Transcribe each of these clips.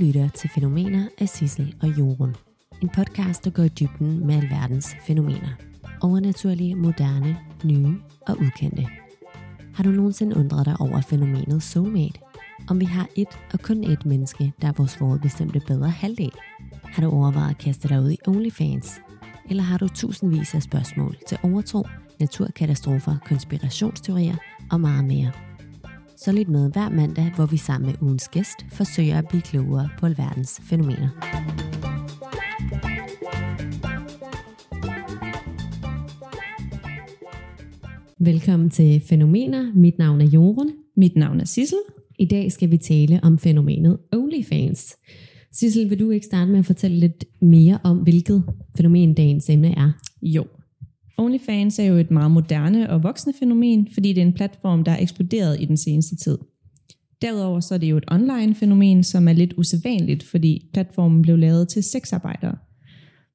lytter til Fænomener af Sissel og Jorun. En podcast, der går i dybden med alverdens fænomener. Overnaturlige, moderne, nye og ukendte. Har du nogensinde undret dig over fænomenet soulmate? Om vi har et og kun et menneske, der er vores forudbestemte bedre halvdel? Har du overvejet at kaste dig ud i OnlyFans? Eller har du tusindvis af spørgsmål til overtro, naturkatastrofer, konspirationsteorier og meget mere? Så lidt med hver mandag, hvor vi sammen med ugens gæst forsøger at blive klogere på alverdens fænomener. Velkommen til Fænomener. Mit navn er Jorun. Mit navn er Sissel. I dag skal vi tale om fænomenet OnlyFans. Sissel, vil du ikke starte med at fortælle lidt mere om, hvilket fænomen dagens emne er? Jo. OnlyFans er jo et meget moderne og voksende fænomen, fordi det er en platform, der er eksploderet i den seneste tid. Derudover så er det jo et online fænomen, som er lidt usædvanligt, fordi platformen blev lavet til sexarbejdere.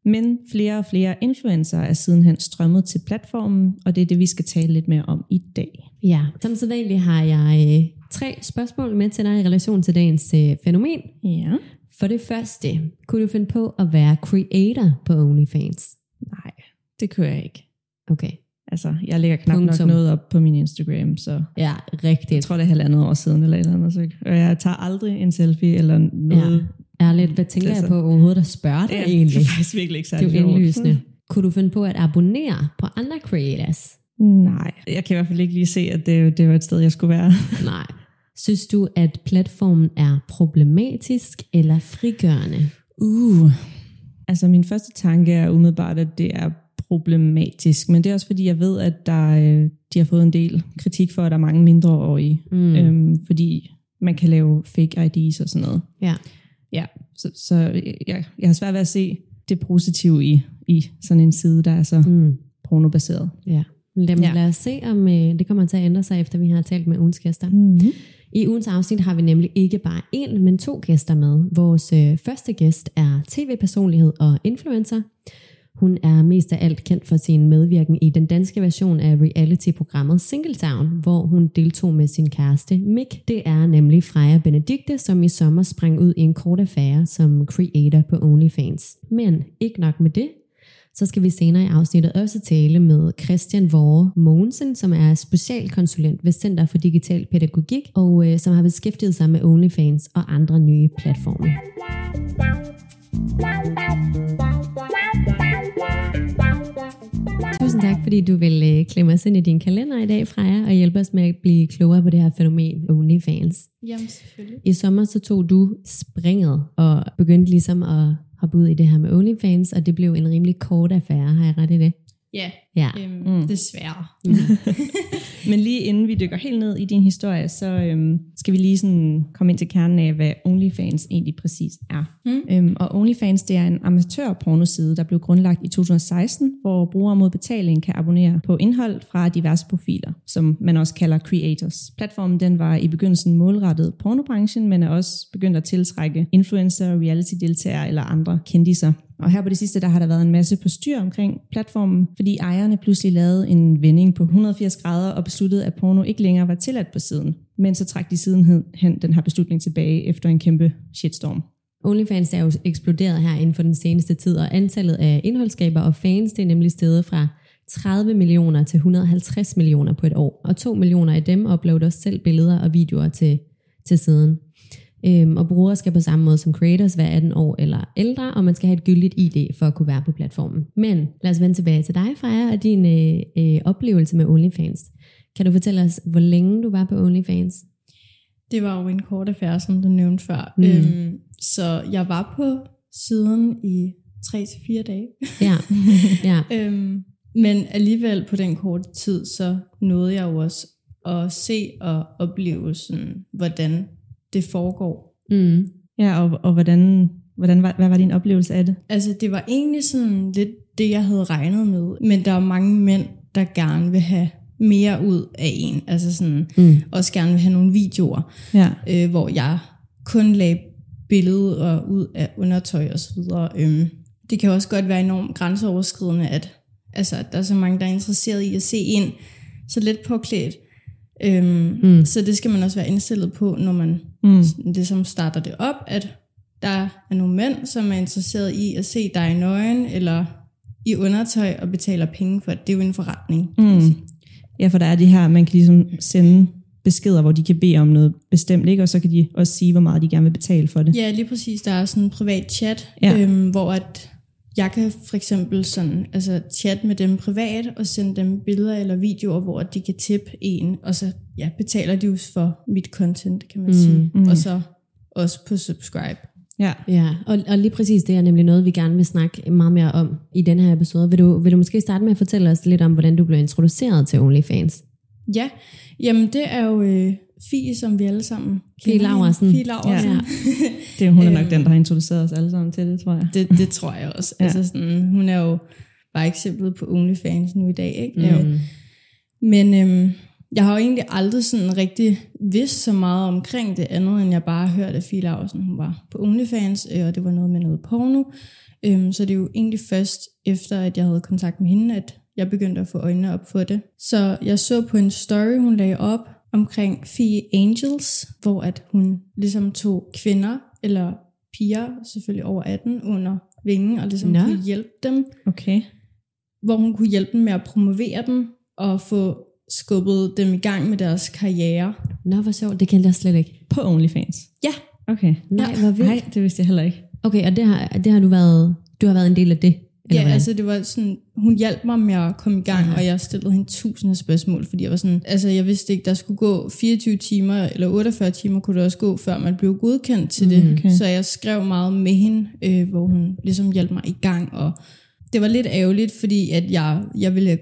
Men flere og flere influencer er sidenhen strømmet til platformen, og det er det, vi skal tale lidt mere om i dag. Ja, som sædvanligt har jeg øh, tre spørgsmål med til dig i relation til dagens øh, fænomen. Ja. For det første, kunne du finde på at være creator på OnlyFans? Nej, det kører jeg ikke. Okay. Altså, jeg lægger knap Punktum. nok noget op på min Instagram, så Ja, jeg rigtigt. tror, det er halvandet år siden eller eller andet. Så, og jeg tager aldrig en selfie eller noget. Ja. Ærligt, hvad tænker Det er jeg på overhovedet at spørge dig Det er, egentlig? det er faktisk virkelig ikke Det er særlig jo sjovt. indlysende. Kunne du finde på at abonnere på andre creators? Nej, jeg kan i hvert fald ikke lige se, at det, det var et sted, jeg skulle være. Nej. Synes du, at platformen er problematisk eller frigørende? Uh. Altså min første tanke er umiddelbart, at det er problematisk, men det er også fordi, jeg ved, at der, øh, de har fået en del kritik for, at der er mange mindreårige, Mm. øhm, fordi man kan lave fake IDs og sådan noget. Ja. Ja, så, så jeg, jeg har svært ved at se det positive i, i sådan en side, der er så Mm. pornobaseret. Ja. Lad, ja. Ja. lad os se, om øh, det kommer til at ændre sig, efter vi har talt med ugens gæster. Mm-hmm. I ugens afsnit har vi nemlig ikke bare én, men to gæster med. Vores øh, første gæst er tv-personlighed og influencer. Hun er mest af alt kendt for sin medvirken i den danske version af reality-programmet Singletown, hvor hun deltog med sin kæreste Mick. Det er nemlig Freja Benedikte, som i sommer sprang ud i en kort affære som creator på OnlyFans. Men ikke nok med det, så skal vi senere i afsnittet også tale med Christian Vore Mogensen, som er specialkonsulent ved Center for Digital Pædagogik, og øh, som har beskæftiget sig med OnlyFans og andre nye platforme. Tusind tak, fordi du vil øh, klemme os ind i din kalender i dag, Freja, og hjælpe os med at blive klogere på det her fænomen OnlyFans. Jamen selvfølgelig. I sommer så tog du springet og begyndte ligesom at hoppe ud i det her med OnlyFans, og det blev en rimelig kort affære, har jeg ret i det? Ja, Ja. øhm, Mm. mm. desværre. Men lige inden vi dykker helt ned i din historie, så øhm, skal vi lige sådan komme ind til kernen af, hvad OnlyFans egentlig præcis er. Mm. Øhm, og OnlyFans det er en amatørpornoside, der blev grundlagt i 2016, hvor brugere mod betaling kan abonnere på indhold fra diverse profiler, som man også kalder creators. Platformen den var i begyndelsen målrettet pornobranchen, men er også begyndt at tiltrække influencer, reality-deltagere eller andre kendiser. Og her på det sidste, der har der været en masse på styr omkring platformen, fordi ejerne pludselig lavede en vending på 180 grader og besluttede, at porno ikke længere var tilladt på siden. Men så trak de siden hen den her beslutning tilbage efter en kæmpe shitstorm. OnlyFans er jo eksploderet her inden for den seneste tid, og antallet af indholdsskaber og fans, det er nemlig steget fra 30 millioner til 150 millioner på et år, og 2 millioner af dem uploader selv billeder og videoer til, til siden. Øhm, og brugere skal på samme måde som creators være 18 år eller ældre, og man skal have et gyldigt ID for at kunne være på platformen. Men lad os vende tilbage til dig, Freja, og din øh, øh, oplevelse med OnlyFans. Kan du fortælle os, hvor længe du var på OnlyFans? Det var jo en kort affære, som du nævnte før. Mm. Øhm, så jeg var på siden i 3-4 dage. Ja, ja. øhm, men alligevel på den korte tid, så nåede jeg jo også at se og opleve, sådan, hvordan det foregår. Mm. Ja, og, og hvordan, hvordan var, hvad var din oplevelse af det? Altså, det var egentlig sådan lidt det, jeg havde regnet med. Men der er mange mænd, der gerne vil have mere ud af en. Altså sådan, Mm. også gerne vil have nogle videoer, Ja. øh, hvor jeg kun lagde billeder ud af undertøj og så videre. Øhm, det kan også godt være enormt grænseoverskridende, at, altså, at der er så mange, der er interesseret i at se ind så let påklædt. Øhm, Mm. Så det skal man også være indstillet på, når man Mm. ligesom starter det op, at der er nogle mænd, som er interesseret i at se dig i nøgen, eller i undertøj, og betaler penge for det. Det er jo en forretning. Mm. Ja, for der er det her, man kan ligesom sende beskeder, hvor de kan bede om noget bestemt, ikke? og så kan de også sige, hvor meget de gerne vil betale for det. Ja, lige præcis. Der er sådan en privat chat, Ja. øhm, hvor at jeg kan for eksempel sådan, altså chat med dem privat, og sende dem billeder eller videoer, hvor de kan tippe en, og så ja, betaler de jo for mit content, kan man mm, sige. mm. Og så også på subscribe. Ja. Ja, og, og lige præcis det er nemlig noget, vi gerne vil snakke meget mere om i den her episode. Vil du, vil du måske starte med at fortælle os lidt om, hvordan du blev introduceret til OnlyFans? Ja, jamen det er jo øh, Fie, som vi alle sammen Fie kender. Laursen. Fie Laursen. Ja. Det, hun er nok Øhm. den, der har introduceret os alle sammen til det, tror jeg. Det, det tror jeg også. Ja. altså sådan, hun er jo bare eksemplet på OnlyFans nu i dag. Ikke? Mm. Men øhm, jeg har jo egentlig aldrig sådan rigtig vidst så meget omkring det andet, end jeg bare hørte, at Fie Laursen hun var på OnlyFans, øh, og det var noget med noget porno. Øhm, så det er jo egentlig først efter, at jeg havde kontakt med hende, at jeg begyndte at få øjnene op for det. Så jeg så på en story, hun lagde op omkring Fie Angels, hvor at hun ligesom tog kvinder, eller piger, selvfølgelig over 18, under vingen, og ligesom Nå. kunne hjælpe dem Okay. hvor hun kunne hjælpe dem med at promovere dem og få skubbet dem i gang med deres karriere. Nå, hvor sjovt. Det kendte jeg slet ikke. På OnlyFans? Ja, Okay. Nej, hvor vildt. Nej, det vidste jeg heller ikke. Okay, og det har, det har du været, du har været en del af det? Eller ja hvordan? altså det var sådan, hun hjalp mig med at komme i gang, Aha. og jeg stillede hende tusind af spørgsmål, fordi jeg var sådan, altså jeg vidste ikke, der skulle gå 24 timer, eller 48 timer kunne det også gå, før man blev godkendt til det. okay. Så jeg skrev meget med hende, øh, hvor hun ligesom hjalp mig i gang, og det var lidt ærgerligt, fordi at jeg, jeg ville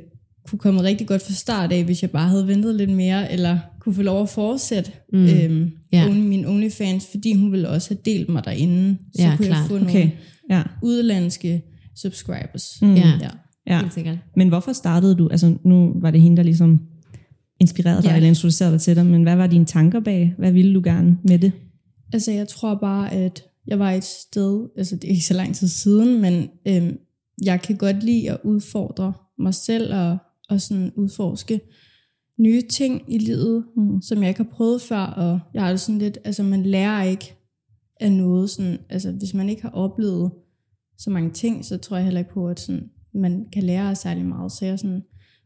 kunne komme rigtig godt fra start af, hvis jeg bare havde ventet lidt mere, eller kunne få lov at fortsætte Mm. mm. øhm, Ja. ja. min OnlyFans, fordi hun ville også have delt mig derinde. Så Ja, kunne klart. jeg få Okay. nogle Ja. udenlandske subscribers. Mm. Ja. Ja. ja. Helt sikkert. Men hvorfor startede du? Altså nu var det hende, der ligesom inspirerede dig, Ja. eller introducerede dig til dig, men hvad var dine tanker bag? Hvad ville du gerne med det? Altså, jeg tror bare, at jeg var et sted, altså det er ikke så lang tid siden, men øhm, jeg kan godt lide at udfordre mig selv og, og sådan udforske nye ting i livet, Mm. som jeg ikke har prøvet før, og jeg har det sådan lidt, altså man lærer ikke af noget, sådan, altså hvis man ikke har oplevet så mange ting, så tror jeg heller ikke på, at sådan, man kan lære af særlig meget, så jeg er sådan,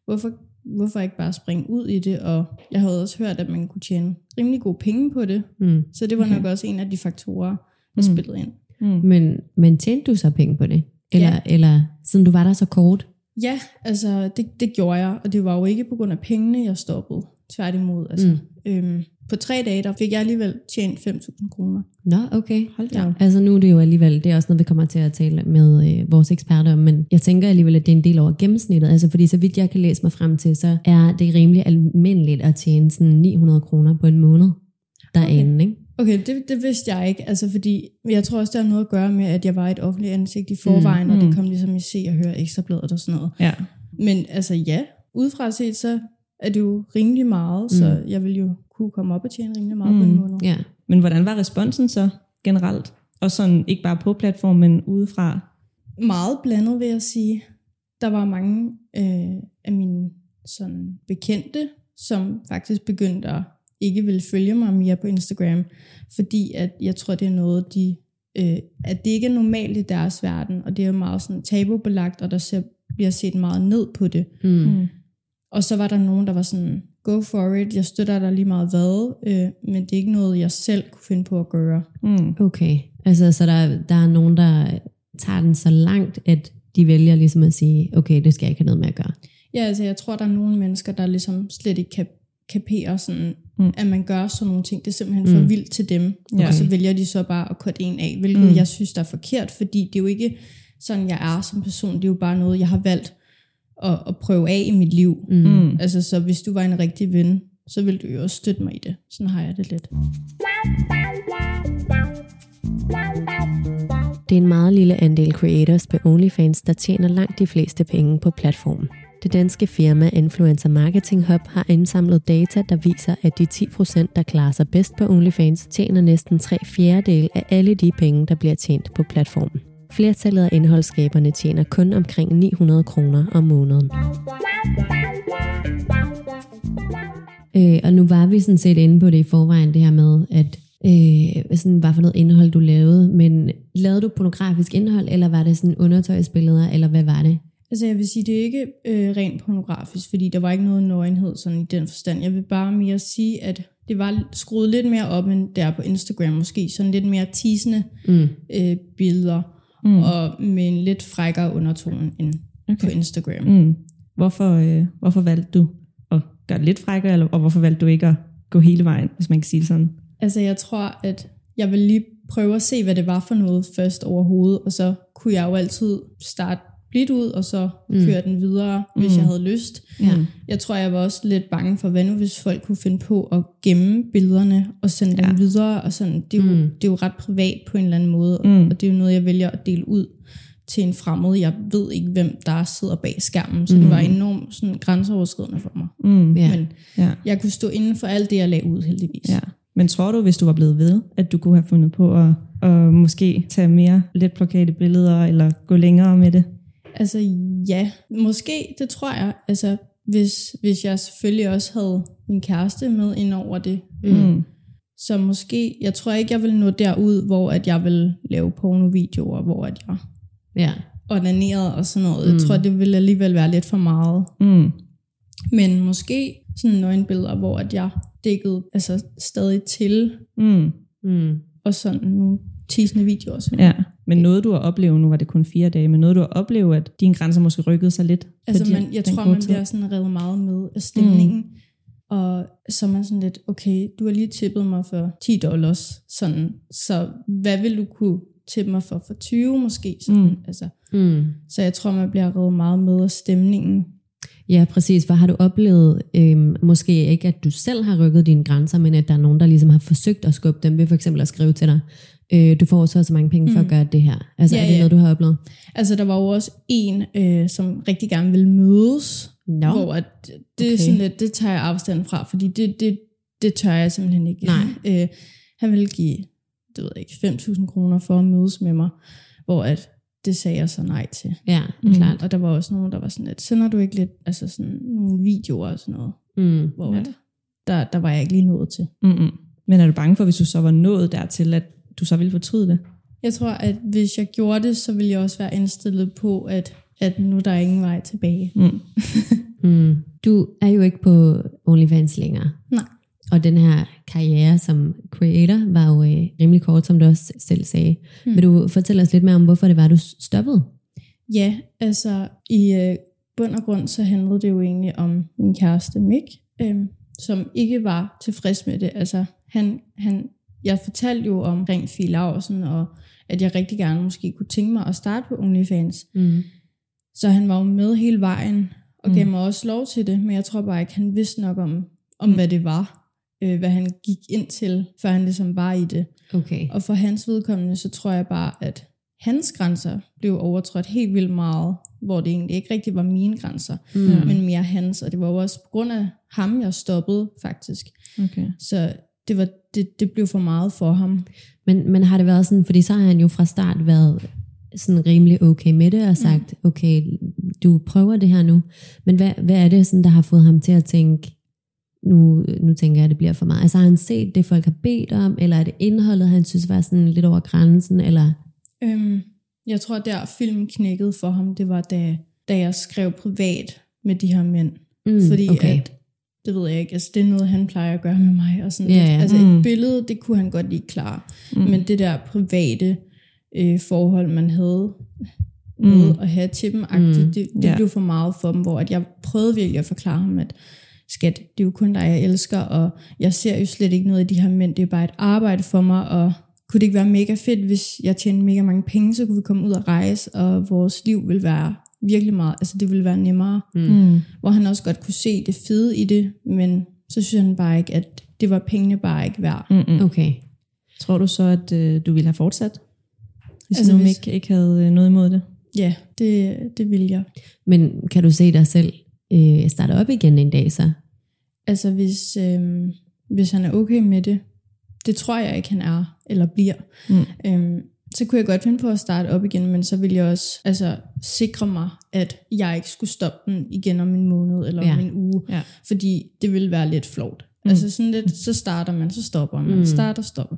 hvorfor, hvorfor ikke bare springe ud i det, og jeg havde også hørt, at man kunne tjene rimelig gode penge på det, Mm. så det var Okay. nok også en af de faktorer, der Mm. spillede ind. Mm. Men, men tjente du så penge på det? Eller, Ja. eller siden du var der så kort? Ja, altså det, det gjorde jeg, og det var jo ikke på grund af pengene, jeg stoppede. Tværtimod, altså. Mm. Øhm, på tre dage, der fik jeg alligevel tjent 5.000 kroner. Nå, okay. Hold da Ja. Altså nu er det jo alligevel, det er også noget, vi kommer til at tale med øh, vores eksperter om, men jeg tænker alligevel, at det er en del over gennemsnittet. Altså fordi så vidt jeg kan læse mig frem til, så er det rimelig almindeligt at tjene sådan 900 kroner på en måned derinde, okay. ikke? Okay, det, det vidste jeg ikke, altså fordi jeg tror også, det har noget at gøre med, at jeg var et offentligt ansigt i forvejen, mm. og Mm. det kom ligesom i se og høre ekstrabladet og sådan noget. Ja. Men altså ja, udefra set, så er det jo rimelig meget, mm. så jeg vil jo kunne komme op og tjene rimelig meget mm. på en måned. Ja. Men hvordan var responsen så generelt? Og sådan ikke bare på platformen, men udefra? meget blandet, vil jeg sige. Der var mange øh, af mine sådan, bekendte, som faktisk begyndte at ikke ville følge mig mere på Instagram, fordi at jeg tror, det er noget, de, øh, at det ikke er normalt i deres verden, og det er jo meget sådan tabubelagt, og der ser, bliver set meget ned på det. Mm. Mm. Og så var der nogen, der var sådan, go for it, jeg støtter dig lige meget hvad, øh, men det er ikke noget, jeg selv kunne finde på at gøre. Mm. Okay. Altså så der, der er nogen, der tager den så langt, at de vælger ligesom at sige, okay, det skal jeg ikke have noget med at gøre. Ja, altså jeg tror, der er nogle mennesker, der ligesom slet ikke kan kapere sådan, Mm. at man gør sådan nogle ting. Det er simpelthen for Mm. vildt til dem. Ja. Og så vælger de så bare at korte en af, hvilket mm. jeg synes, der er forkert, fordi det er jo ikke sådan, jeg er som person. Det er jo bare noget, jeg har valgt at, at prøve af i mit liv. Mm. Mm. Altså, så hvis du var en rigtig ven, så ville du jo også støtte mig i det. Sådan har jeg det lidt. Det er en meget lille andel creators på OnlyFans, der tjener langt de fleste penge på platformen. Det danske firma Influencer Marketing Hub har indsamlet data, der viser, at de 10%, der klarer sig bedst på OnlyFans, tjener næsten 3 fjerdedel af alle de penge, der bliver tjent på platformen. Flertallet af indholdsskaberne tjener kun omkring 900 kroner om måneden. Øh, og nu var vi sådan set inde på det i forvejen, det her med, at øh, sådan, hvad for noget indhold du lavede, men lavede du pornografisk indhold, eller var det sådan undertøjsbilleder, eller hvad var det? Altså jeg vil sige, det er ikke øh, rent pornografisk, fordi der var ikke noget nøgenhed sådan i den forstand. Jeg vil bare mere sige, at det var skruet lidt mere op, end der på Instagram måske. Sådan lidt mere teasende Mm. øh, billeder, mm. og med en lidt frækkere undertone end okay. på Instagram. Mm. Hvorfor, øh, hvorfor valgte du at gøre det lidt frækkere, eller, og hvorfor valgte du ikke at gå hele vejen, hvis man kan sige sådan? Altså jeg tror, at jeg vil lige prøve at se, hvad det var for noget først overhovedet, og så kunne jeg jo altid starte blidt ud, og så mm. køre den videre, hvis Mm. jeg havde lyst. Ja. Jeg tror, jeg var også lidt bange for, hvad nu hvis folk kunne finde på at gemme billederne og sende dem Ja. videre, og sådan, det, er jo, Mm. det er jo ret privat på en eller anden måde, Mm. og det er jo noget, jeg vælger at dele ud til en fremmed. Jeg ved ikke, hvem der sidder bag skærmen, så mm. det var enormt sådan, grænseoverskridende for mig. Mm. Ja. Men Ja. jeg kunne stå inden for alt det, jeg lagde ud, heldigvis. ja. Men tror du, hvis du var blevet ved, at du kunne have fundet på at, at måske tage mere let plakate billeder, eller gå længere med det? Altså ja, måske, det tror jeg. Altså hvis, hvis jeg selvfølgelig også havde min kæreste med ind over det. Mm. Så måske, jeg tror ikke, jeg vil nå derud, hvor at jeg vil lave pornovideoer, hvor at jeg Ja. onanerede og sådan noget. Jeg tror, det vil alligevel være lidt for meget. Mm. Men måske sådan nøgenbilleder, hvor at jeg dækkede altså stadig til, Mm. Mm. og sådan nogle teasende videoer. Sådan. Ja, men noget du har oplevet, nu var det kun fire dage, men noget du har oplevet, at dine grænser måske rykkede sig lidt? Altså, de- man, jeg tror, man bliver sådan revet meget med af stemningen. Mm. Og så er man sådan lidt, okay, du har lige tippet mig for 10 dollars, sådan, så hvad vil du kunne tippe mig for? For 20 måske? Sådan, Mm. altså, Mm. så jeg tror, man bliver revet meget med af stemningen. Ja, præcis. For har du oplevet, øhm, måske ikke, at du selv har rykket dine grænser, men at der er nogen, der ligesom har forsøgt at skubbe dem ved for eksempel at skrive til dig, øh, du får så så mange penge for at gøre det her. Altså Ja, er det ja. noget, du har oplevet? Altså, der var jo også en, øh, som rigtig gerne ville mødes, Nå. hvor at det okay. Er sådan lidt, det tager jeg afstand fra, fordi det, det, det tør jeg simpelthen ikke. Nej. øh, han ville give, det ved jeg ikke, 5.000 kroner for at mødes med mig, hvor at det sagde jeg så nej til. Ja, Mm. klart. Og der var også nogen, der var sådan lidt, sender du ikke lidt, altså sådan nogle videoer og sådan noget, Mm. hvor Ja. ja. der, der var jeg ikke lige nået til. Mm-mm. Men er du bange for, hvis du så var nået dertil, at du så ville fortryde det? Jeg tror, at hvis jeg gjorde det, så ville jeg også være indstillet på, at, at nu der er ingen vej tilbage. Mm. Mm. Du er jo ikke på OnlyFans længere. Nej. Og den her karriere som creator var jo øh, rimelig kort, som du også selv sagde. Mm. Vil du fortælle os lidt mere om, hvorfor det var, du stoppede? Ja, altså i øh, bund og grund, så handlede det jo egentlig om min kæreste Mick, øh, som ikke var tilfreds med det. Altså han, han, jeg fortalte jo omkring Fie Laursen, og at jeg rigtig gerne måske kunne tænke mig at starte på OnlyFans. Mm. Så han var jo med hele vejen, og gav mig også lov til det, men jeg tror bare ikke, han vidste nok om, om mm. hvad det var, øh, hvad han gik ind til, før han ligesom var i det. Okay. Og for hans vedkommende, så tror jeg bare, at hans grænser blev overtrådt helt vildt meget, hvor det egentlig ikke rigtig var mine grænser, mm. men mere hans. Og det var jo også på grund af ham, jeg stoppede faktisk. Okay. Så det, var, det, det blev for meget for ham. Men, men har det været sådan, fordi så har han jo fra start været sådan rimelig okay med det, og sagt, mm. okay, du prøver det her nu. Men hvad, hvad er det, sådan, der har fået ham til at tænke, nu, nu tænker jeg, at det bliver for meget. Altså har han set det, folk har bedt om, eller er det indholdet, han synes var sådan lidt over grænsen, eller... Øhm, jeg tror, der filmen knækkede for ham, det var da, da jeg skrev privat med de her mænd. Mm, Fordi okay. at, det ved jeg ikke, altså det er noget, han plejer at gøre med mig. Og sådan Ja, lidt. ja. Altså Mm. et billede, det kunne han godt lige klare. Mm. Men det der private øh, forhold, man havde med at have til dem, mm. det, det Ja. blev for meget for dem, hvor at jeg prøvede virkelig at forklare ham, at skat, det er jo kun dig, jeg elsker, og jeg ser jo slet ikke noget af de her mænd, det er bare et arbejde for mig, og kunne det ikke være mega fedt, hvis jeg tjente mega mange penge, så kunne vi komme ud og rejse, og vores liv ville være virkelig meget, altså det ville være nemmere. Mm. Hvor han også godt kunne se det fede i det, men så synes han bare ikke, at det var pengene bare ikke værd. Mm-mm. Okay. Tror du så, at øh, du ville have fortsat? Hvis Altså, nu hvis- ikke, ikke havde øh, noget imod det? Ja, det, det vil jeg. Men kan du se dig selv øh, starte op igen en dag så? Altså hvis, øhm, hvis han er okay med det, det tror jeg ikke, han er eller bliver, Mm. øhm, så kunne jeg godt finde på at starte op igen, men så ville jeg også altså, sikre mig, at jeg ikke skulle stoppe den igen om en måned eller Ja. om en uge, Ja. fordi det ville være lidt flot. Mm. Altså sådan lidt, så starter man, så stopper man, mm. starter, stopper.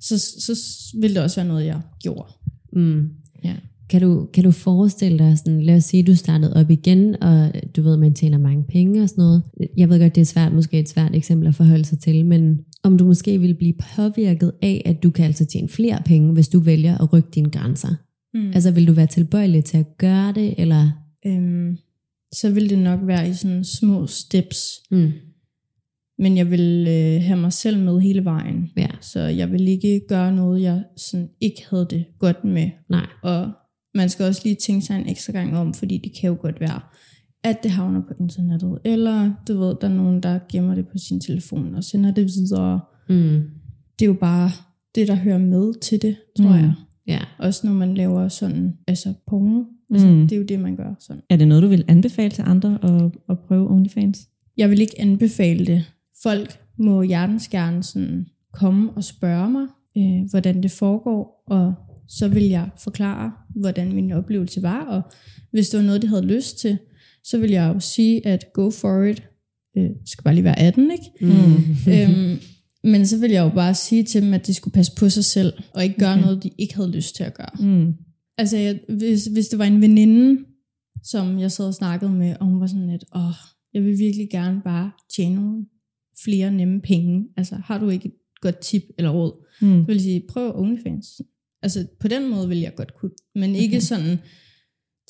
Så, så vil det også være noget, jeg gjorde. Mm. Ja. Kan du, kan du forestille dig, sådan, lad os sige, du startede op igen, og du ved, man tjener mange penge og sådan noget. Jeg ved godt, det er svært, måske et svært eksempel at forholde sig til, men om du måske vil blive påvirket af, at du kan altså tjene flere penge, hvis du vælger at rykke dine grænser. Mm. Altså vil du være tilbøjelig til at gøre det, eller... Øhm, så vil det nok være i sådan små steps. Mm. Men jeg vil øh, have mig selv med hele vejen. Ja, Så jeg vil ikke gøre noget, jeg sådan ikke havde det godt med. nej. Og man skal også lige tænke sig en ekstra gang om, fordi det kan jo godt være, at det havner på internettet. Eller du ved, der er nogen, der gemmer det på sin telefon og sender det videre. Mm. Det er jo bare det, der hører med til det, tror Mm. jeg. Ja. Også når man laver sådan, altså porno. Altså, Mm. Det er jo det, man gør sådan. Er det noget, du vil anbefale til andre at, at prøve OnlyFans? Jeg vil ikke anbefale det. Folk må hjertens gerne sådan komme og spørge mig, øh, hvordan det foregår, og så vil jeg forklare, hvordan min oplevelse var, og hvis det var noget, de havde lyst til, så vil jeg jo sige, at go for it. Øh, skal bare lige være 18, ikke? Mm. øhm, men så vil jeg jo bare sige til dem, at de skulle passe på sig selv, og ikke gøre Okay. noget, de ikke havde lyst til at gøre. Mm. Altså, jeg, hvis, hvis det var en veninde, som jeg sad og snakkede med, og hun var sådan lidt, åh, jeg vil virkelig gerne bare tjene nogle flere nemme penge. Altså, har du ikke et godt tip eller råd? Mm. Så vil jeg sige, prøv OnlyFans. Altså, på den måde vil jeg godt kunne, men ikke Okay. sådan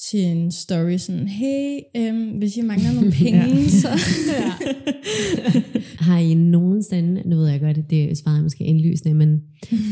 til en story, sådan, hey, øhm, hvis I mangler nogle penge, Ja. så... Har I nogensinde, nu ved jeg godt, at det svarer måske indlysende, men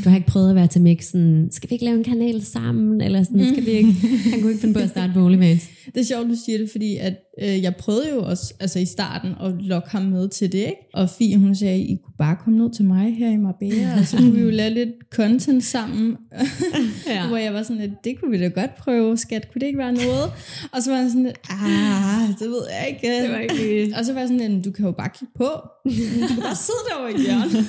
du har ikke prøvet at være til Mick sådan, skal vi ikke lave en kanal sammen, eller sådan, skal vi ikke, han kunne ikke finde på at starte OnlyFans. Det er sjovt, du siger det, fordi at, øh, jeg prøvede jo også altså i starten at lokke ham med til det, ikke? Og Fie, hun sagde, I kunne bare komme ned til mig her i Marbella, og så kunne vi jo lave lidt content sammen. Ja. Hvor jeg var sådan lidt, det kunne vi da godt prøve, skat, kunne det ikke være noget? Og så var jeg sådan lidt, ah, det ved jeg ikke. Det var ikke Og så var jeg sådan lidt, du kan jo bare kigge på. Du kan bare sidde derovre i hjørnet.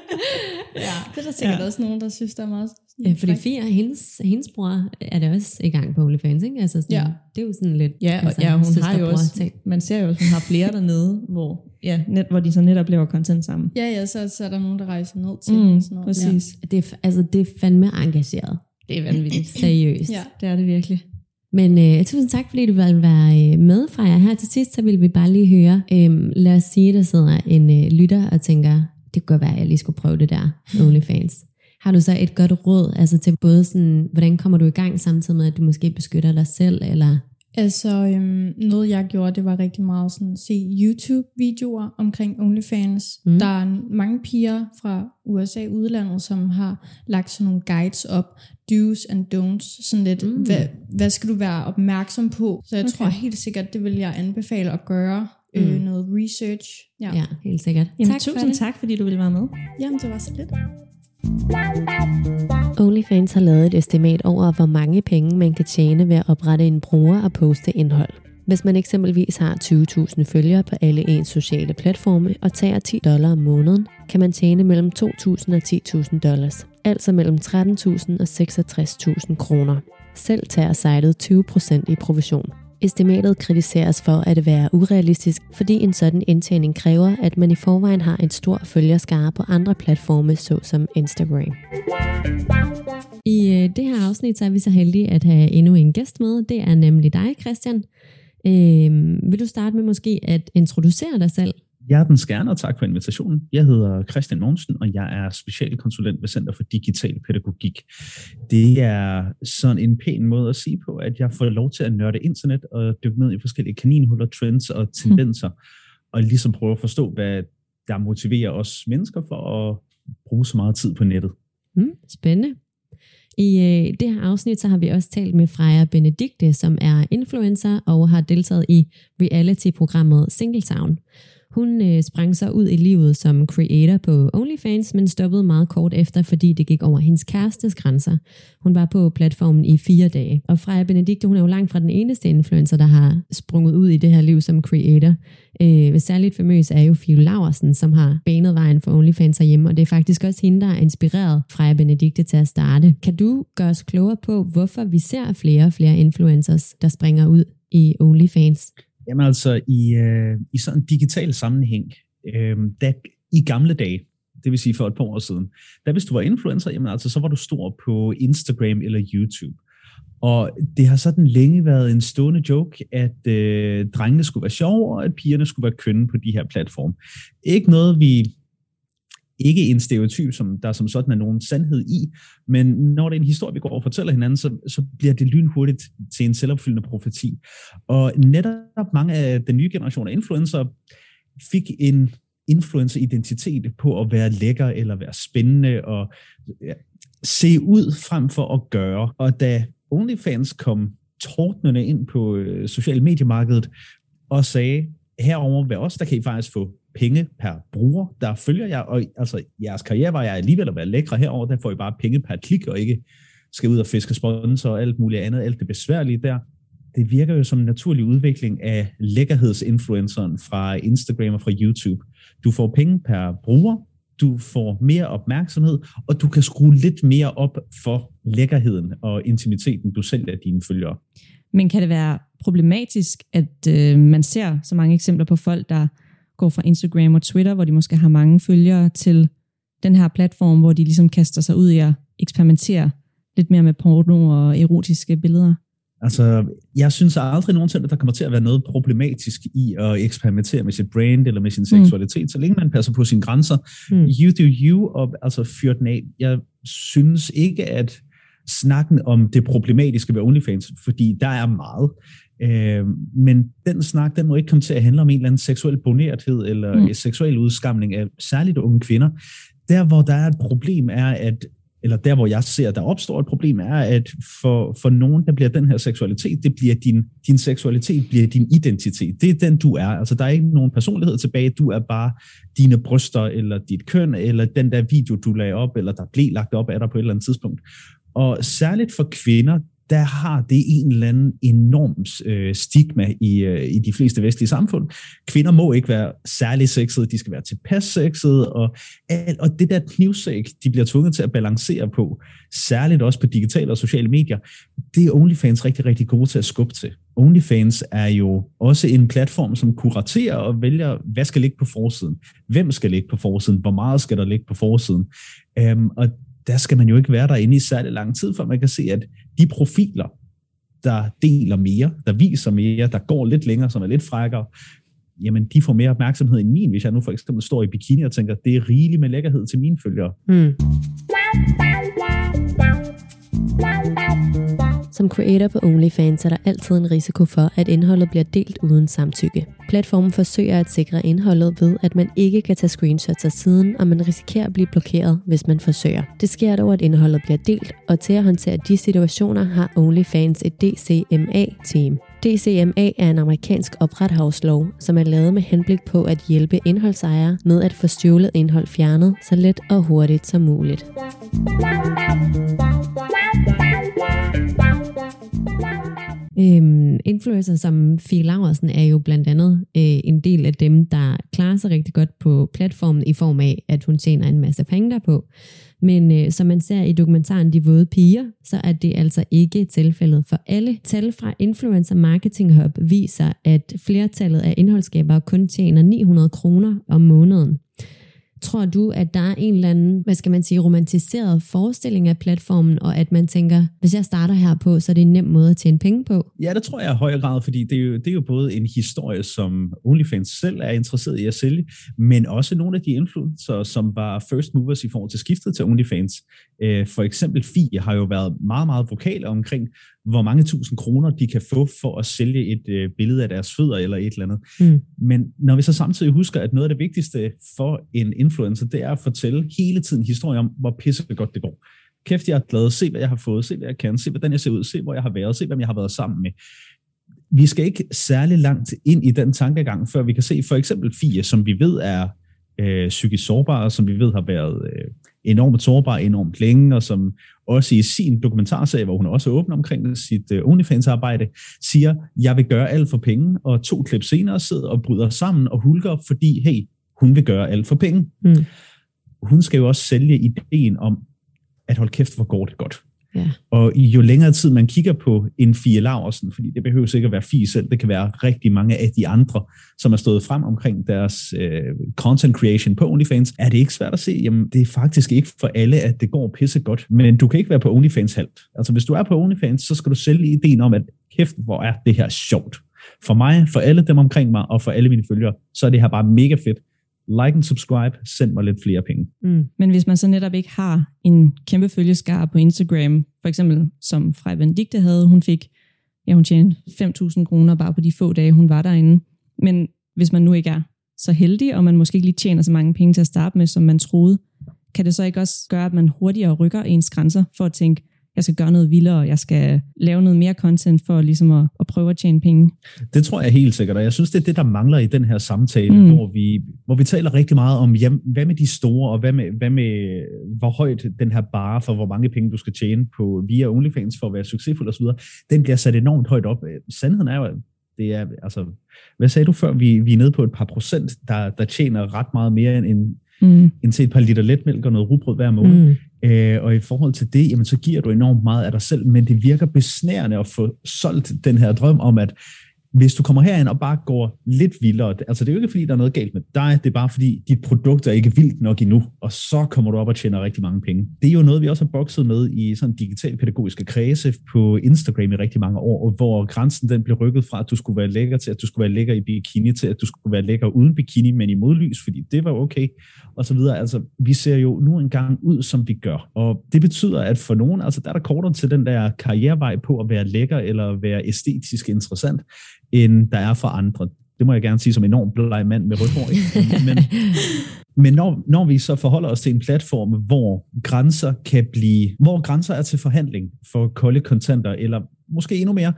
ja. Det er der sikkert Ja. også nogen, der synes, der er meget... Ja, fordi Fia, hendes, hendes bror, er det også i gang på OnlyFans, ikke? Altså sådan, Ja. Det er jo sådan lidt Ja, og altså, ja, hun har jo også, ting. man ser jo også, hun har flere dernede, hvor, ja, net, hvor de så netop laver content sammen. Ja, ja, så, så er der nogen, der rejser ned til Mm, og sådan noget. præcis. Det er, altså, det er fandme engageret. Det er vanvittigt. Seriøst. Ja. Det er det virkelig. Men øh, tusind tak, fordi du vil være øh, med, Freja. Her til sidst, så vil vi bare lige høre, øh, lad os sige, der sidder en øh, lytter og tænker, det kunne godt være, at jeg lige skulle prøve det der OnlyFans. Har du så et godt råd, altså til både sådan, hvordan kommer du i gang samtidig med, at du måske beskytter dig selv, eller Altså, øhm, noget jeg gjorde, det var rigtig meget sådan se YouTube-videoer omkring OnlyFans. Mm. Der er mange piger fra USA udlandet, som har lagt sådan nogle guides op, do's and don'ts, sådan lidt, Mm. hvad, hvad skal du være opmærksom på? Så jeg Okay. tror helt sikkert, det vil jeg anbefale at gøre, Mm. mm. øh, noget research. Ja. ja, helt sikkert. Jamen, tak for tusind det. tak, fordi du ville være med. Jamen, det var så lidt. OnlyFans har lavet et estimat over, hvor mange penge man kan tjene ved at oprette en bruger og poste indhold. Hvis man eksempelvis har 20.000 følgere på alle ens sociale platforme og tager 10 dollar om måneden, kan man tjene mellem 2.000 og 10.000 dollars, altså mellem 13.000 og 66.000 kroner. Selv tager sitet 20% i provision. Estimatet kritiseres for at være urealistisk, fordi en sådan indtjening kræver, at man i forvejen har en stor følgerskare på andre platforme, såsom Instagram. I øh, det her afsnit så er vi så heldige at have endnu en gæst med. Det er nemlig dig, Christian. Øh, vil du starte med måske at introducere dig selv? Hjertens gerne, og tak for invitationen. Jeg hedder Christian Mogensen, og jeg er specialkonsulent ved Center for Digital Pædagogik. Det er sådan en pæn måde at sige på, at jeg får lov til at nørde internet og dykke ned i forskellige kaninhuller, trends og tendenser, og ligesom prøve at forstå, hvad der motiverer os mennesker for at bruge så meget tid på nettet. Mm, spændende. I øh, det her afsnit så har vi også talt med Freja Benedikte, som er influencer og har deltaget i reality-programmet Singletown. Hun øh, sprang så ud i livet som creator på OnlyFans, men stoppede meget kort efter, fordi det gik over hendes kærestes grænser. Hun var på platformen i fire dage. Og Freja Benedikte, hun er jo langt fra den eneste influencer, der har sprunget ud i det her liv som creator. Øh, særligt famøs er jo Fie Laversen, som har banet vejen for OnlyFans herhjemme, og det er faktisk også hende, der har inspireret Freja Benedikte til at starte. Kan du gøre os klogere på, hvorfor vi ser flere og flere influencers, der springer ud i OnlyFans? Jamen altså, i, øh, i sådan en digital sammenhæng, øh, da, i gamle dage, det vil sige for et par år siden, da hvis du var influencer, jamen altså, så var du stor på Instagram eller YouTube. Og det har sådan længe været en stående joke, at øh, drengene skulle være sjove, og at pigerne skulle være kønne på de her platforme. Ikke noget, vi ikke en stereotyp, som der som sådan er nogen sandhed i, men når det er en historie, vi går og fortæller hinanden, så, så bliver det lynhurtigt til en selvopfyldende profeti. Og netop mange af den nye generation af influencer fik en influencer-identitet på at være lækker eller være spændende og ja, se ud frem for at gøre. Og da OnlyFans kom tordnende ind på øh, social mediemarkedet og sagde, herover ved os, der kan I faktisk få penge per bruger, der følger jer, og altså jeres karriere var jeg alligevel at være lækre herover, der får I bare penge per klik, og ikke skal ud og fiske sponsor og alt muligt andet, alt det besværlige der. Det virker jo som en naturlig udvikling af lækkerhedsinfluenceren fra Instagram og fra YouTube. Du får penge per bruger, du får mere opmærksomhed, og du kan skrue lidt mere op for lækkerheden og intimiteten, du selv er dine følgere. Men kan det være problematisk, at øh, man ser så mange eksempler på folk, der går fra Instagram og Twitter, hvor de måske har mange følgere, til den her platform, hvor de ligesom kaster sig ud i at eksperimentere lidt mere med porno og erotiske billeder? Altså, jeg synes aldrig nogensinde, at der kommer til at være noget problematisk i at eksperimentere med sit brand eller med sin mm. seksualitet, mm. så længe man passer på sine grænser. Mm. You do you, og altså fyr den af. Jeg synes ikke, at snakken om det problematiske ved OnlyFans, fordi der er meget. Øh, men den snak, den må ikke komme til at handle om en eller anden seksuel bonerethed eller mm. seksuel udskamning af særligt unge kvinder. Der, hvor der er et problem, er, at eller der, hvor jeg ser, der opstår et problem, er, at for, for nogen, der bliver den her seksualitet, det bliver din, din seksualitet bliver din identitet. Det er den, du er. Altså, der er ikke nogen personlighed tilbage. Du er bare dine bryster, eller dit køn, eller den der video, du lagde op, eller der blev lagt op af dig på et eller andet tidspunkt. Og særligt for kvinder, der har det en eller anden enorm øh, stigma i, øh, i de fleste vestlige samfund. Kvinder må ikke være særlig sexede, de skal være tilpas sexede, og, og det der knivsæk, de bliver tvunget til at balancere på, særligt også på digitale og sociale medier, det er OnlyFans rigtig, rigtig gode til at skubbe til. OnlyFans er jo også en platform, som kuraterer og vælger, hvad skal ligge på forsiden, hvem skal ligge på forsiden, hvor meget skal der ligge på forsiden. Øhm, og der skal man jo ikke være derinde i særlig lang tid, for man kan se, at de profiler, der deler mere, der viser mere, der går lidt længere, som er lidt frækkere, jamen de får mere opmærksomhed end min, hvis jeg nu for eksempel står i bikini og tænker, det er rigeligt med lækkerhed til mine følgere. Mm. Som creator på OnlyFans er der altid en risiko for, at indholdet bliver delt uden samtykke. Platformen forsøger at sikre indholdet ved, at man ikke kan tage screenshots af siden, og man risikerer at blive blokeret, hvis man forsøger. Det sker dog, at indholdet bliver delt, og til at håndtere de situationer har OnlyFans et DCMA-team. DCMA er en amerikansk oprethavslov, som er lavet med henblik på at hjælpe indholdsejere med at få stjålet indhold fjernet så let og hurtigt som muligt. Øhm, influencer som Fie Laversen er jo blandt andet øh, en del af dem, der klarer sig rigtig godt på platformen i form af, at hun tjener en masse penge derpå. Men øh, som man ser i dokumentaren De Våde Piger, så er det altså ikke tilfældet for alle. Tal fra Influencer Marketing Hub viser, at flertallet af indholdsskabere kun tjener 900 kroner om måneden. Tror du, at der er en eller anden, hvad skal man sige, romantiseret forestilling af platformen, og at man tænker, hvis jeg starter her på, så er det en nem måde at tjene penge på? Ja, det tror jeg i høj grad, fordi det er, jo, det er jo både en historie, som OnlyFans selv er interesseret i at sælge, men også nogle af de influencer, som var first movers i forhold til skiftet til OnlyFans. Øh, for eksempel Fie har jo været meget, meget vokal omkring, hvor mange tusind kroner de kan få for at sælge et øh, billede af deres fødder eller et eller andet. Mm. Men når vi så samtidig husker, at noget af det vigtigste for en influencer, det er at fortælle hele tiden historier om, hvor pisse godt det går. Kæft, jeg er glad. Se, hvad jeg har fået. Se, hvad jeg kan. Se, hvordan jeg ser ud. Se, hvor jeg har været. Se, hvem jeg har været sammen med. Vi skal ikke særlig langt ind i den tankegang, før vi kan se for eksempel Fie, som vi ved er øh, psykisk sårbare, som vi ved har været øh, enormt sårbare enormt længe, og som også i sin dokumentarserie, hvor hun også åbner omkring sit uh, OnlyFans-arbejde, siger, jeg vil gøre alt for penge, og to klip senere sidder og bryder sammen og hulker, fordi, hey, hun vil gøre alt for penge. Mm. Hun skal jo også sælge ideen om, at hold kæft, hvor går det godt. Ja. Og jo længere tid man kigger på en Fie Laversen, fordi det behøver sikkert være Fie selv, det kan være rigtig mange af de andre, som er stået frem omkring deres øh, content creation på OnlyFans, er det ikke svært at se, jamen det er faktisk ikke for alle, at det går pisse godt. Men du kan ikke være på OnlyFans halvt. Altså hvis du er på OnlyFans, så skal du sælge ideen om, at kæft, hvor er det her sjovt. For mig, for alle dem omkring mig, og for alle mine følgere, så er det her bare mega fedt. Like and subscribe, send mig lidt flere penge. Mm. Men hvis man så netop ikke har en kæmpe følgeskare på Instagram, for eksempel som Frej Benedikte havde, hun fik, ja hun tjente 5.000 kroner bare på de få dage, hun var derinde. Men hvis man nu ikke er så heldig, og man måske ikke lige tjener så mange penge til at starte med, som man troede, kan det så ikke også gøre, at man hurtigere rykker ens grænser for at tænke, jeg skal gøre noget vildere, jeg skal lave noget mere content for ligesom at, at prøve at tjene penge. Det tror jeg helt sikkert, og jeg synes, det er det, der mangler i den her samtale, Mm. hvor, vi, hvor vi taler rigtig meget om, jamen, hvad med de store, og hvad med, hvad med, hvor højt den her bare for, hvor mange penge du skal tjene på via OnlyFans for at være succesfuld osv., den bliver sat enormt højt op. Sandheden er jo, at det er, altså, hvad sagde du før, vi, vi er nede på et par procent, der, der tjener ret meget mere end, Mm. end til et par liter letmælk og noget rugbrød hver måned. Mm. Øh, og i forhold til det, jamen, så giver du enormt meget af dig selv, men det virker besnærende at få solgt den her drøm om, at hvis du kommer herind og bare går lidt vildere, altså det er jo ikke fordi, der er noget galt med dig, det er bare fordi, dit produkt er ikke vildt nok endnu, og så kommer du op og tjener rigtig mange penge. Det er jo noget, vi også har bokset med i sådan digital pædagogiske kredse på Instagram i rigtig mange år, hvor grænsen den blev rykket fra, at du skulle være lækker til, at du skulle være lækker i bikini, til at du skulle være lækker uden bikini, men i modlys, fordi det var okay, og så videre. Altså, vi ser jo nu engang ud, som vi gør. Og det betyder, at for nogen, altså der er der kortere til den der karrierevej på at være lækker eller være æstetisk interessant, end der er for andre. Det må jeg gerne sige som enormt bleg mand med rødt hår. ikke? Men, men når, når vi så forholder os til en platform, hvor grænser kan blive, hvor grænser er til forhandling for kolde kontanter, eller måske endnu mere,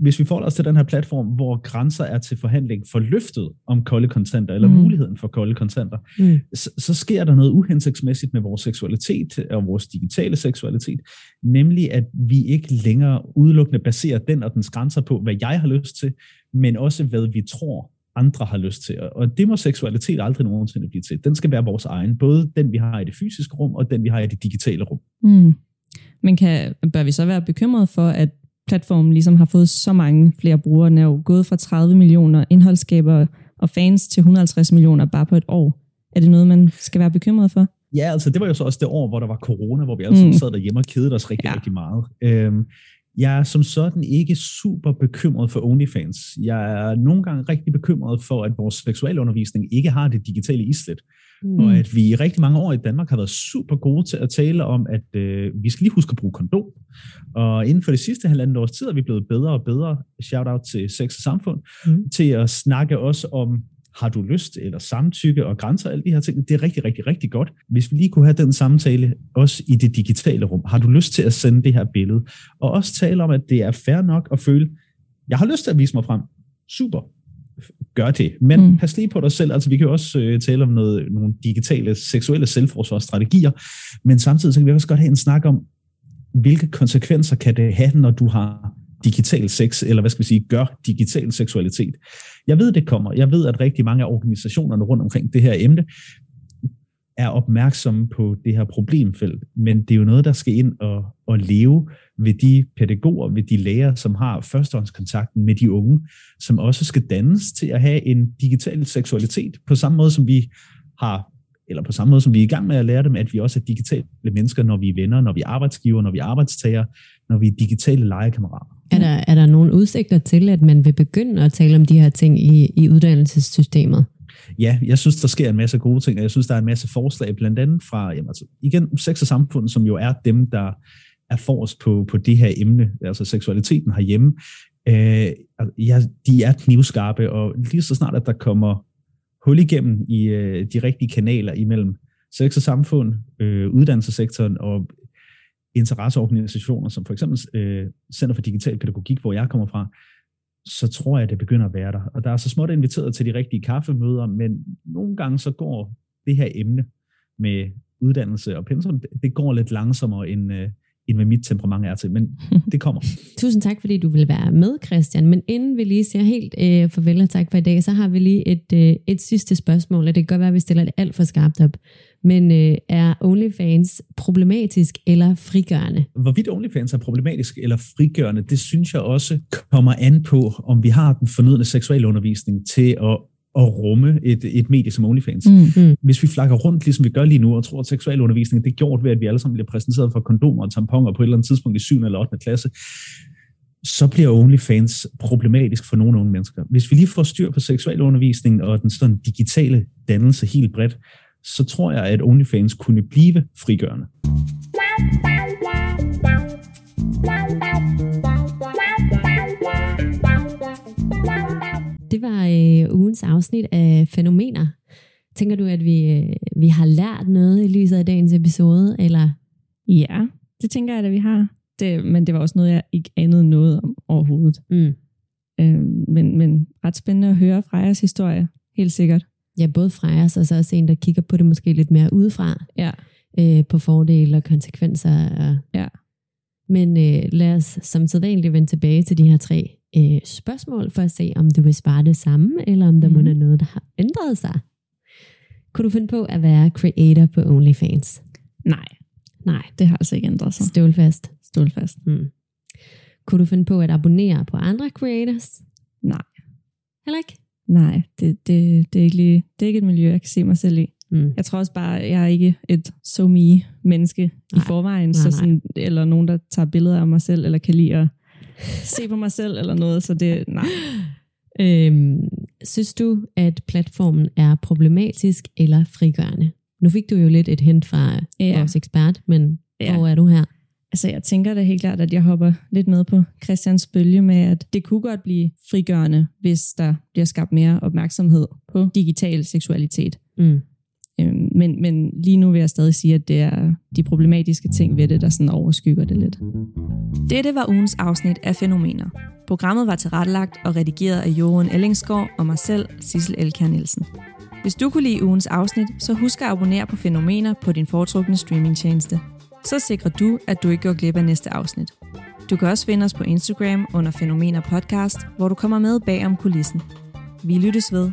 hvis vi forholder os til den her platform, hvor grænser er til forhandling for løftet om kolde kontanter, eller Mm. muligheden for kolde kontanter, Mm. så, så sker der noget uhensigtsmæssigt med vores seksualitet og vores digitale seksualitet, nemlig at vi ikke længere udelukkende baserer den og dens grænser på, hvad jeg har lyst til, men også hvad vi tror, andre har lyst til. Og det må seksualitet aldrig nogensinde blive til. Den skal være vores egen, både den vi har i det fysiske rum, og den vi har i det digitale rum. Mm. Men kan, bør vi så være bekymret for, at platformen ligesom har fået så mange flere brugere? Den er jo gået fra 30 millioner indholdsskabere og fans til 150 millioner bare på et år. Er det noget, man skal være bekymret for? Ja, altså det var jo så også det år, hvor der var corona, hvor vi alle sammen Mm. sad derhjemme og kedede os rigtig, ja. rigtig meget. Øhm, jeg er som sådan ikke super bekymret for OnlyFans. Jeg er nogle gange rigtig bekymret for, at vores seksualundervisning ikke har det digitale islet. Mm. Og at vi i rigtig mange år i Danmark har været super gode til at tale om, at øh, vi skal lige huske at bruge kondom. Og inden for det sidste halvandet års tid er vi blevet bedre og bedre, shout out til Sex og Samfund, Mm. til at snakke også om, har du lyst, eller samtykke og grænser, alle de her ting. Det er rigtig, rigtig, rigtig godt. Hvis vi lige kunne have den samtale, også i det digitale rum. Har du lyst til at sende det her billede? Og også tale om, at det er fair nok at føle, jeg har lyst til at vise mig frem. Super. Gør det. Men Mm. pas lige på dig selv. Altså, vi kan jo også øh, tale om noget, nogle digitale, seksuelle selvforsvarsstrategier, men samtidig så kan vi også godt have en snak om, hvilke konsekvenser kan det have, når du har digital sex, eller hvad skal vi sige, gør digital seksualitet. Jeg ved, det kommer. Jeg ved, at rigtig mange af organisationerne rundt omkring det her emne er opmærksomme på det her problemfelt, men det er jo noget, der skal ind og, og leve ved de pædagoger, ved de lærere, som har førstehåndskontakten med de unge, som også skal dannes til at have en digital seksualitet, på samme måde som vi har eller på samme måde som vi er i gang med at lære dem, at vi også er digitale mennesker, når vi er venner, når vi er arbejdsgiver, når vi er arbejdstager, når vi er digitale legekammerater. Er der, er der nogle udsigter til, at man vil begynde at tale om de her ting i, i uddannelsessystemet? Ja, jeg synes, der sker en masse gode ting, og jeg synes, der er en masse forslag, blandt andet fra, jamen, altså, igen, sex og samfund, som jo er dem, der er forrest på, på det her emne, altså seksualiteten herhjemme. Øh, ja, de er knivskarpe, og lige så snart, at der kommer hul igennem i øh, de rigtige kanaler imellem sex og samfund, øh, uddannelsessektoren og interesseorganisationer, som for eksempel øh, Center for Digital Pædagogik, hvor jeg kommer fra, så tror jeg, at det begynder at være der. Og der er så småt inviteret til de rigtige kaffemøder, men nogle gange så går det her emne med uddannelse og pensum, det går lidt langsommere, end, øh, end hvad mit temperament er til, men det kommer. Tusind tak, fordi du vil være med, Christian. Men inden vi lige siger helt øh, farvel og tak for i dag, så har vi lige et, øh, et sidste spørgsmål, og det kan godt være, at vi stiller det alt for skarpt op. Men øh, er OnlyFans problematisk eller frigørende? Hvorvidt OnlyFans er problematisk eller frigørende, det synes jeg også kommer an på, om vi har den fornødne seksualundervisning til at at rumme et, et medie som OnlyFans. Mm. Mm. Hvis vi flakker rundt, ligesom vi gør lige nu, og tror, at seksualundervisning det er gjort ved, at vi alle sammen bliver præsenteret for kondomer og tamponer på et eller andet tidspunkt i 7. eller 8. klasse, så bliver OnlyFans problematisk for nogle unge mennesker. Hvis vi lige får styr på seksualundervisningen og den sådan digitale dannelse helt bredt, så tror jeg, at OnlyFans kunne blive frigørende. Det var øh, ugens afsnit af Fænomener. Tænker du, at vi, øh, vi har lært noget i lyset af dagens episode, eller? Ja, det tænker jeg, at vi har. Det, men det var også noget, jeg ikke anede noget om overhovedet. Mm. Øh, men, men ret spændende at høre Frejas historie, helt sikkert. Ja, både Frejas og så også en, der kigger på det måske lidt mere udefra. Ja. Øh, på fordele og konsekvenser. Og... Ja. Men øh, lad os som sædvanligt vende tilbage til de her tre øh, spørgsmål, for at se, om du vil svare det samme, eller om der mm. må være noget, der har ændret sig. Kunne du finde på at være creator på OnlyFans? Nej. Nej. Det har altså ikke ændret sig. Stålfast. Stålfast. Mm. Kunne du finde på at abonnere på andre creators? Nej. Heller ikke? Nej, det, det, det, er ikke lige, det er ikke et miljø, jeg kan se mig selv i. Mm. Jeg tror også bare, jeg er ikke et so me menneske nej. i forvejen, nej, så sådan, eller nogen, der tager billeder af mig selv, eller kan lide at se på mig selv, eller noget, så det, nej. Øhm, synes du, at platformen er problematisk eller frigørende? Nu fik du jo lidt et hint fra ja. vores ekspert, men ja. hvor er du her? Altså, jeg tænker da helt klart, at jeg hopper lidt med på Christians bølge med, at det kunne godt blive frigørende, hvis der bliver skabt mere opmærksomhed på digital seksualitet. Mm. Øhm, men, men lige nu vil jeg stadig sige, at det er de problematiske ting ved det, der sådan overskygger det lidt. Dette var ugens afsnit af Fænomener. Programmet var tilrettelagt og redigeret af Jorgen Ellingsgaard og mig selv, Sissel Elkær Nielsen. Hvis du kunne lide ugens afsnit, så husk at abonnere på Fænomener på din foretrukne streamingtjeneste. Så sikrer du, at du ikke går glip af næste afsnit. Du kan også finde os på Instagram under Fænomener Podcast, hvor du kommer med bag om kulissen. Vi lyttes ved.